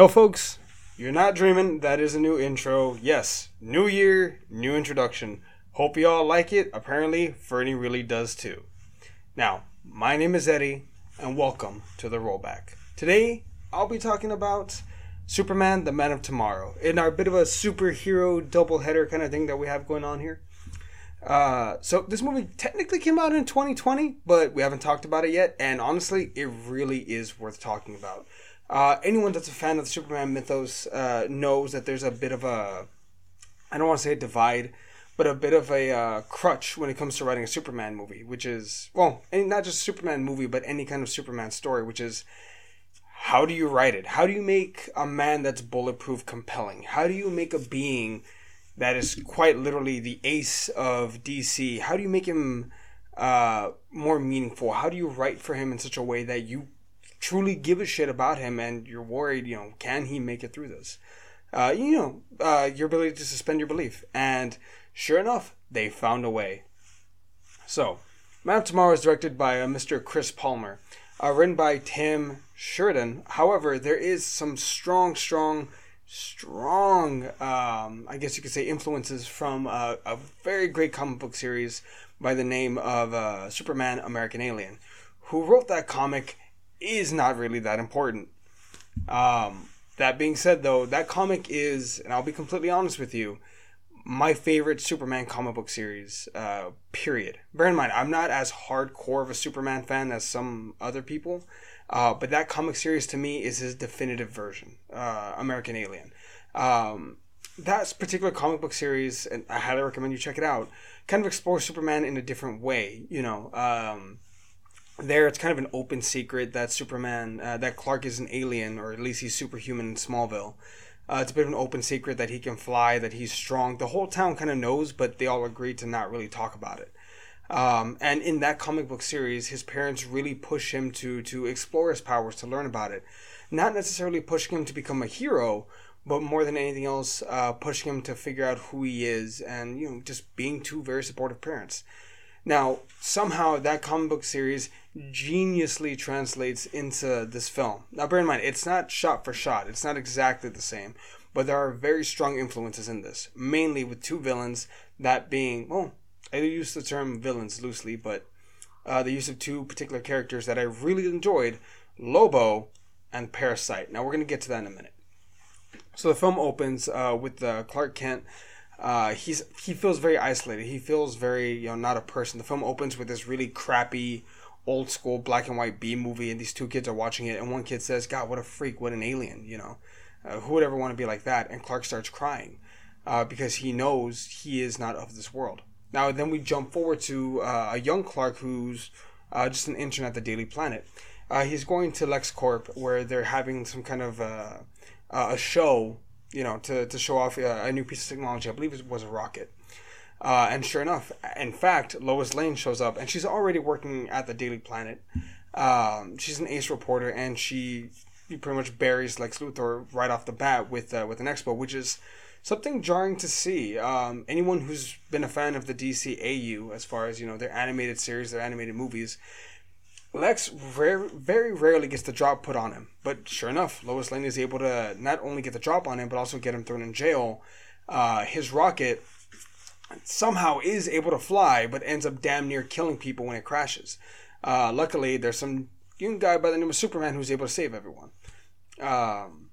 No, folks, you're not dreaming. That is a new intro. Yes, new year, new introduction. Hope you all like it. Apparently, Fernie really does too. Now, my name is Eddie, and welcome to the rollback. Today, I'll be talking about Superman, the Man of Tomorrow, in our bit of a superhero doubleheader kind of thing that we have going on here. Uh, so this movie technically came out in 2020, but we haven't talked about it yet, and honestly, it really is worth talking about. Uh, anyone that's a fan of the Superman mythos uh, knows that there's a bit of a, I don't want to say a divide, but a bit of a uh, crutch when it comes to writing a Superman movie, which is, well, and not just Superman movie, but any kind of Superman story, which is how do you write it? How do you make a man that's bulletproof compelling? How do you make a being that is quite literally the ace of DC? How do you make him uh, more meaningful? How do you write for him in such a way that you truly give a shit about him and you're worried, you know, can he make it through this? Uh, you know, uh, your ability to suspend your belief. And sure enough, they found a way. So, Man of Tomorrow is directed by uh, Mr. Chris Palmer, uh, written by Tim Sheridan. However, there is some strong, strong, strong, um, I guess you could say, influences from uh, a very great comic book series by the name of uh, Superman American Alien. Who wrote that comic is not really that important. Um, that being said, though, that comic is, and I'll be completely honest with you, my favorite Superman comic book series, uh, period. Bear in mind, I'm not as hardcore of a Superman fan as some other people, uh, but that comic series to me is his definitive version, uh, American Alien. Um, that particular comic book series, and I highly recommend you check it out, kind of explores Superman in a different way. You know, um, there it's kind of an open secret that Superman, uh, that Clark is an alien, or at least he's superhuman in Smallville. Uh, it's a bit of an open secret that he can fly, that he's strong. The whole town kind of knows, but they all agree to not really talk about it. Um, and in that comic book series, his parents really push him to to explore his powers, to learn about it. Not necessarily pushing him to become a hero, but more than anything else, uh, pushing him to figure out who he is, and you know, just being two very supportive parents. Now, somehow that comic book series geniusly translates into this film. Now, bear in mind, it's not shot for shot, it's not exactly the same, but there are very strong influences in this, mainly with two villains, that being, well, I use the term villains loosely, but uh, the use of two particular characters that I really enjoyed Lobo and Parasite. Now, we're going to get to that in a minute. So, the film opens uh, with uh, Clark Kent uh, he's he feels very isolated. He feels very you know not a person. The film opens with this really crappy old school black and white B movie, and these two kids are watching it, and one kid says, "God, what a freak! What an alien!" You know, uh, who would ever want to be like that? And Clark starts crying uh, because he knows he is not of this world. Now, then we jump forward to uh, a young Clark who's uh, just an intern at the Daily Planet. Uh, he's going to LexCorp where they're having some kind of a show you know, to, to show off a new piece of technology. I believe it was a rocket. Uh, and sure enough, in fact, Lois Lane shows up, and she's already working at the Daily Planet. Um, she's an ace reporter, and she pretty much buries Lex Luthor right off the bat with uh, with an expo, which is something jarring to see. Um, anyone who's been a fan of the DCAU, as far as you know, their animated series, their animated movies, Lex rare, very rarely gets the drop put on him, but sure enough, Lois Lane is able to not only get the drop on him, but also get him thrown in jail. Uh, his rocket somehow is able to fly, but ends up damn near killing people when it crashes. Uh, luckily, there's some young guy by the name of Superman who's able to save everyone. Um,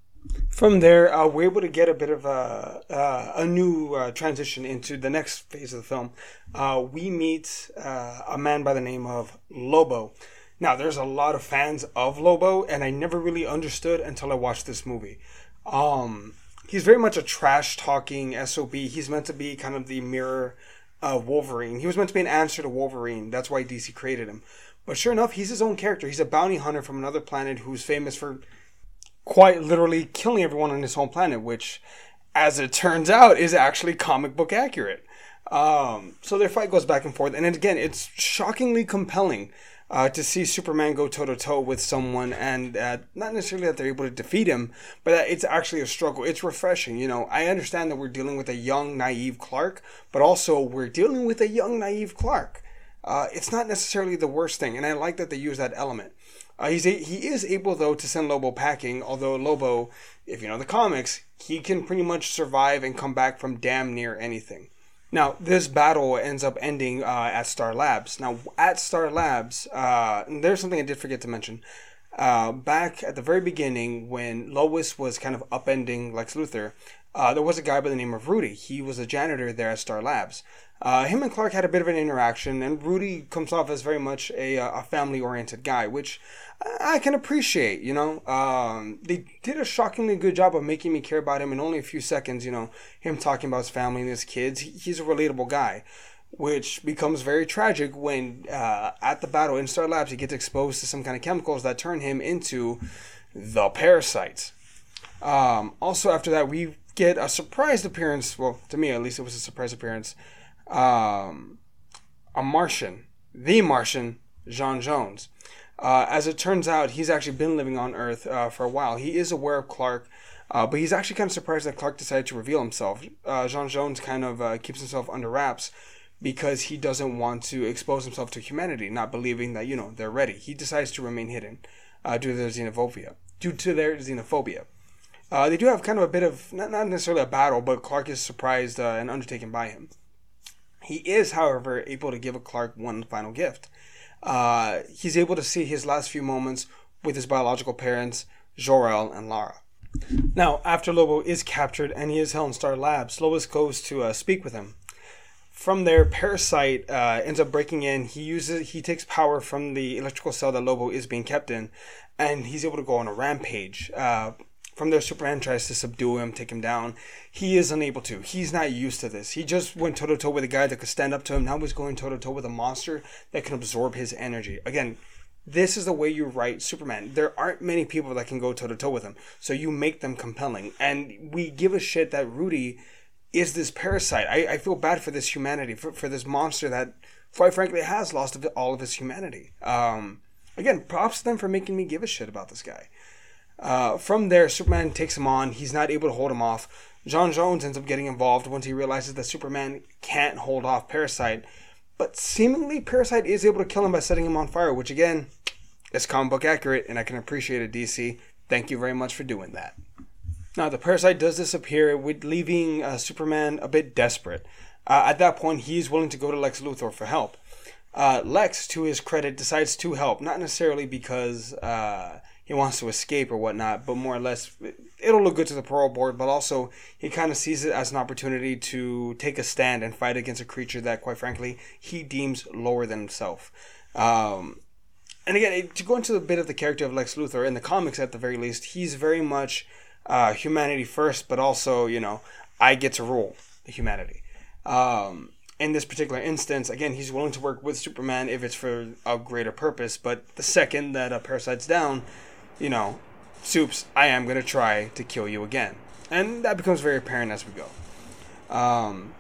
from there, uh, we're able to get a bit of a, uh, a new uh, transition into the next phase of the film. Uh, we meet uh, a man by the name of Lobo. Now, there's a lot of fans of Lobo, and I never really understood until I watched this movie. Um, he's very much a trash talking SOB. He's meant to be kind of the mirror of Wolverine. He was meant to be an answer to Wolverine. That's why DC created him. But sure enough, he's his own character. He's a bounty hunter from another planet who's famous for quite literally killing everyone on his home planet, which, as it turns out, is actually comic book accurate. Um, so their fight goes back and forth, and again, it's shockingly compelling uh, to see Superman go toe to toe with someone, and not necessarily that they're able to defeat him, but that it's actually a struggle. It's refreshing. You know, I understand that we're dealing with a young, naive Clark, but also we're dealing with a young, naive Clark. Uh, it's not necessarily the worst thing, and I like that they use that element. Uh, he's a, he is able though to send Lobo packing. Although Lobo, if you know the comics, he can pretty much survive and come back from damn near anything. Now this battle ends up ending uh, at Star Labs. Now at Star Labs, uh, there's something I did forget to mention. Uh, back at the very beginning, when Lois was kind of upending Lex Luthor, uh, there was a guy by the name of Rudy. He was a janitor there at Star Labs. Uh, him and Clark had a bit of an interaction, and Rudy comes off as very much a, uh, a family oriented guy, which I can appreciate. You know, um, they did a shockingly good job of making me care about him in only a few seconds. You know, him talking about his family and his kids. He's a relatable guy, which becomes very tragic when uh, at the battle in Star Labs he gets exposed to some kind of chemicals that turn him into the parasite. Um, also, after that, we get a surprise appearance. Well, to me at least, it was a surprise appearance um, a Martian, the Martian, J'onn J'onzz. Uh, as it turns out, he's actually been living on Earth uh, for a while. He is aware of Clark, uh, but he's actually kind of surprised that Clark decided to reveal himself. Uh, J'onn J'onzz kind of uh, keeps himself under wraps because he doesn't want to expose himself to humanity, not believing that you know they're ready. He decides to remain hidden uh, due to their xenophobia. Due to their xenophobia. they do have kind of a bit of not, not necessarily a battle, but Clark is surprised and undertaken by him. He is, however, able to give Clark one final gift. Uh, he's able to see his last few moments with his biological parents, Jor-El and Lara. Now, after Lobo is captured and he is held in Star Labs, Lois goes to uh, speak with him. From there, Parasite uh, ends up breaking in. He uses he takes power from the electrical cell that Lobo is being kept in, and he's able to go on a rampage. Uh, from there, Superman tries to subdue him, take him down. He is unable to. He's not used to this. He just went toe to toe with a guy that could stand up to him. Now he's going toe to toe with a monster that can absorb his energy. Again, this is the way you write Superman. There aren't many people that can go toe to toe with him. So you make them compelling. And we give a shit that Rudy is this parasite. I, I feel bad for this humanity, for, for this monster that, quite frankly, has lost all of his humanity. Um, again, props to them for making me give a shit about this guy. Uh, from there, Superman takes him on. He's not able to hold him off. J'onn J'onzz ends up getting involved once he realizes that Superman can't hold off Parasite. But seemingly, Parasite is able to kill him by setting him on fire, which again is comic book accurate, and I can appreciate it, DC. Thank you very much for doing that. Now, the Parasite does disappear, with leaving uh, Superman a bit desperate. Uh, at that point, he's willing to go to Lex Luthor for help. Uh, Lex, to his credit, decides to help, not necessarily because uh, he wants to escape or whatnot, but more or less it'll look good to the parole board, but also he kind of sees it as an opportunity to take a stand and fight against a creature that, quite frankly, he deems lower than himself. Um, and again, to go into a bit of the character of Lex Luthor, in the comics at the very least, he's very much uh, humanity first, but also, you know, I get to rule the humanity. Um, in this particular instance, again, he's willing to work with Superman if it's for a greater purpose, but the second that a Parasite's down, you know, Soups, I am going to try to kill you again. And that becomes very apparent as we go. Um,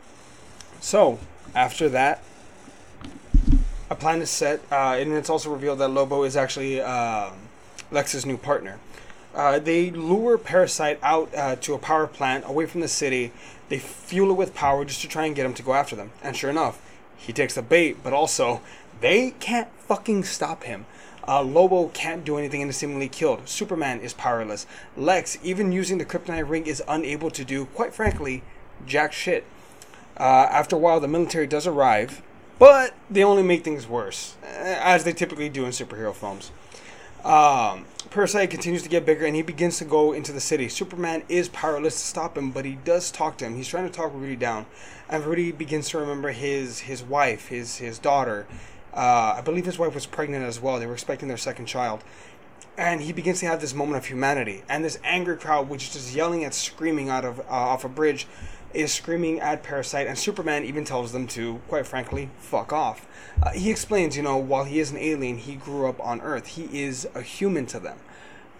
so, after that, a plan is set, uh, and it's also revealed that Lobo is actually uh, Lex's new partner. Uh, they lure Parasite out uh, to a power plant away from the city. They fuel it with power just to try and get him to go after them. And sure enough, he takes the bait, but also, they can't fucking stop him. Uh, Lobo can't do anything and is seemingly killed. Superman is powerless. Lex, even using the kryptonite ring, is unable to do, quite frankly, jack shit. Uh, after a while, the military does arrive, but they only make things worse, eh, as they typically do in superhero films. Um, Parasite continues to get bigger and he begins to go into the city. Superman is powerless to stop him, but he does talk to him. He's trying to talk Rudy down, and Rudy begins to remember his his wife, his his daughter, uh, I believe his wife was pregnant as well. They were expecting their second child. And he begins to have this moment of humanity. And this angry crowd, which is just yelling and screaming out of uh, off a bridge, is screaming at Parasite. And Superman even tells them to, quite frankly, fuck off. Uh, he explains, you know, while he is an alien, he grew up on Earth. He is a human to them.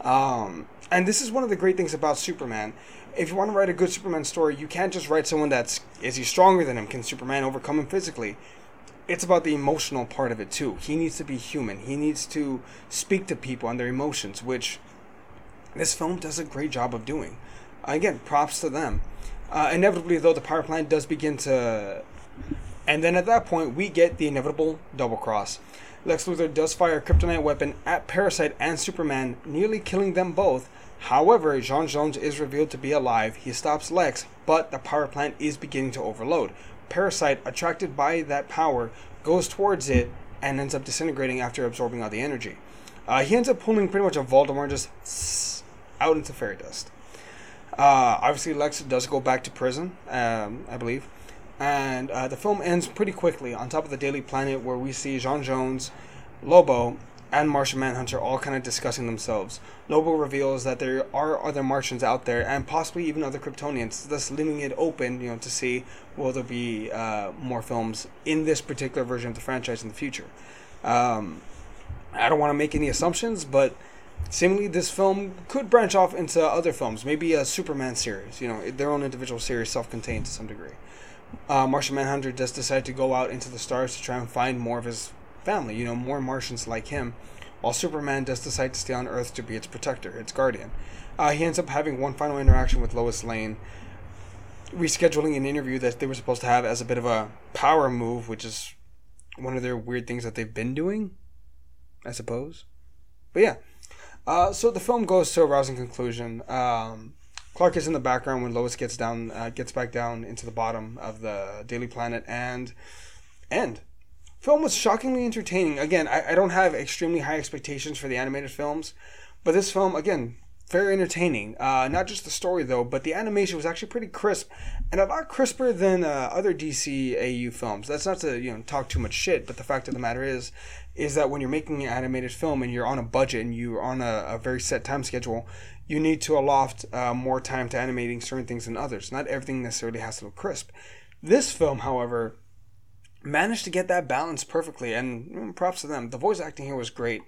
Um, and this is one of the great things about Superman. If you want to write a good Superman story, you can't just write someone that's is he stronger than him? Can Superman overcome him physically? it's about the emotional part of it too. He needs to be human. He needs to speak to people and their emotions, which this film does a great job of doing. Again, props to them. Uh, inevitably, though, the power plant does begin to. And then at that point, we get the inevitable double cross. Lex Luthor does fire a kryptonite weapon at Parasite and Superman, nearly killing them both. However, J'onn J'onzz is revealed to be alive. He stops Lex, but the power plant is beginning to overload. Parasite, attracted by that power, goes towards it and ends up disintegrating after absorbing all the energy. Uh, he ends up pulling pretty much a Voldemort just out into fairy dust. Uh, obviously, Lex does go back to prison, um, I believe. And uh, the film ends pretty quickly on top of the Daily Planet, where we see John Jones, Lobo, and Martian Manhunter all kind of discussing themselves. Lobo reveals that there are other Martians out there, and possibly even other Kryptonians, thus leaving it open, you know, to see will there be uh, more films in this particular version of the franchise in the future. Um, I don't want to make any assumptions, but seemingly this film could branch off into other films, maybe a Superman series, you know, their own individual series, self-contained to some degree. Uh, Martian Manhunter does decide to go out into the stars to try and find more of his family, you know, more Martians like him, while Superman does decide to stay on Earth to be its protector, its guardian. Uh, he ends up having one final interaction with Lois Lane, rescheduling an interview that they were supposed to have as a bit of a power move, which is one of their weird things that they've been doing, I suppose. But yeah, uh, so the film goes to a rousing conclusion. Um, Clark is in the background when Lois gets down, uh, gets back down into the bottom of the Daily Planet, and end. Film was shockingly entertaining. Again, I, I don't have extremely high expectations for the animated films, but this film, again, very entertaining. Uh, not just the story though, but the animation was actually pretty crisp, and a lot crisper than uh, other DC AU films. That's not to you know talk too much shit, but the fact of the matter is, is that when you're making an animated film and you're on a budget and you're on a, a very set time schedule, you need to aloft uh, more time to animating certain things than others. Not everything necessarily has to look crisp. This film, however, managed to get that balance perfectly, and props to them. The voice acting here was great.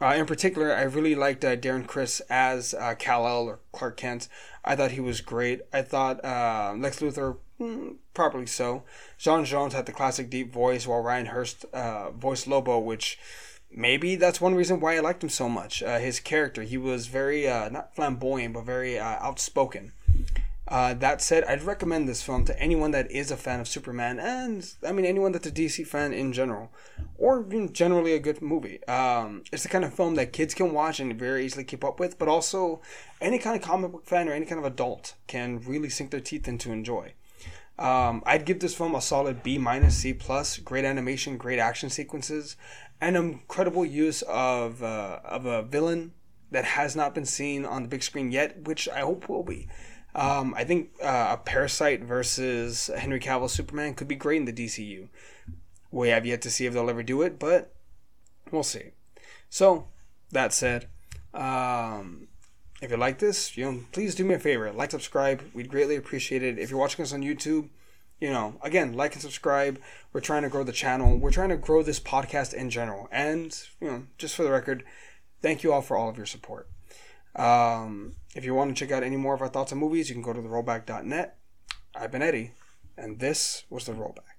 Uh, in particular, I really liked uh, Darren Criss as uh, Kal-El or Clark Kent. I thought he was great. I thought uh, Lex Luthor, mm, properly so. J'onn J'onzz had the classic deep voice, while Ryan Hurst uh, voiced Lobo, which maybe that's one reason why I liked him so much. Uh, his character, he was very, not flamboyant, but very outspoken. Uh, that said, I'd recommend this film to anyone that is a fan of Superman, and I mean anyone that's a DC fan in general, or generally a good movie. Um, it's the kind of film that kids can watch and very easily keep up with, but also any kind of comic book fan or any kind of adult can really sink their teeth into enjoy. Um, I'd give this film a solid B minus C plus. Great animation, great action sequences, and incredible use of uh, of a villain that has not been seen on the big screen yet, which I hope will be. Um, I think uh, a Parasite versus Henry Cavill Superman could be great in the DCU. We have yet to see if they'll ever do it, but we'll see. So, that said, um, if you like this, you know, please do me a favor, like, subscribe. We'd greatly appreciate it. If you're watching us on YouTube, you know, again, like and subscribe. We're trying to grow the channel. We're trying to grow this podcast in general. And, you know, just for the record, thank you all for all of your support. Um, if you want to check out any more of our thoughts on movies, you can go to therollback.net. I've been Eddie, and this was The Rollback.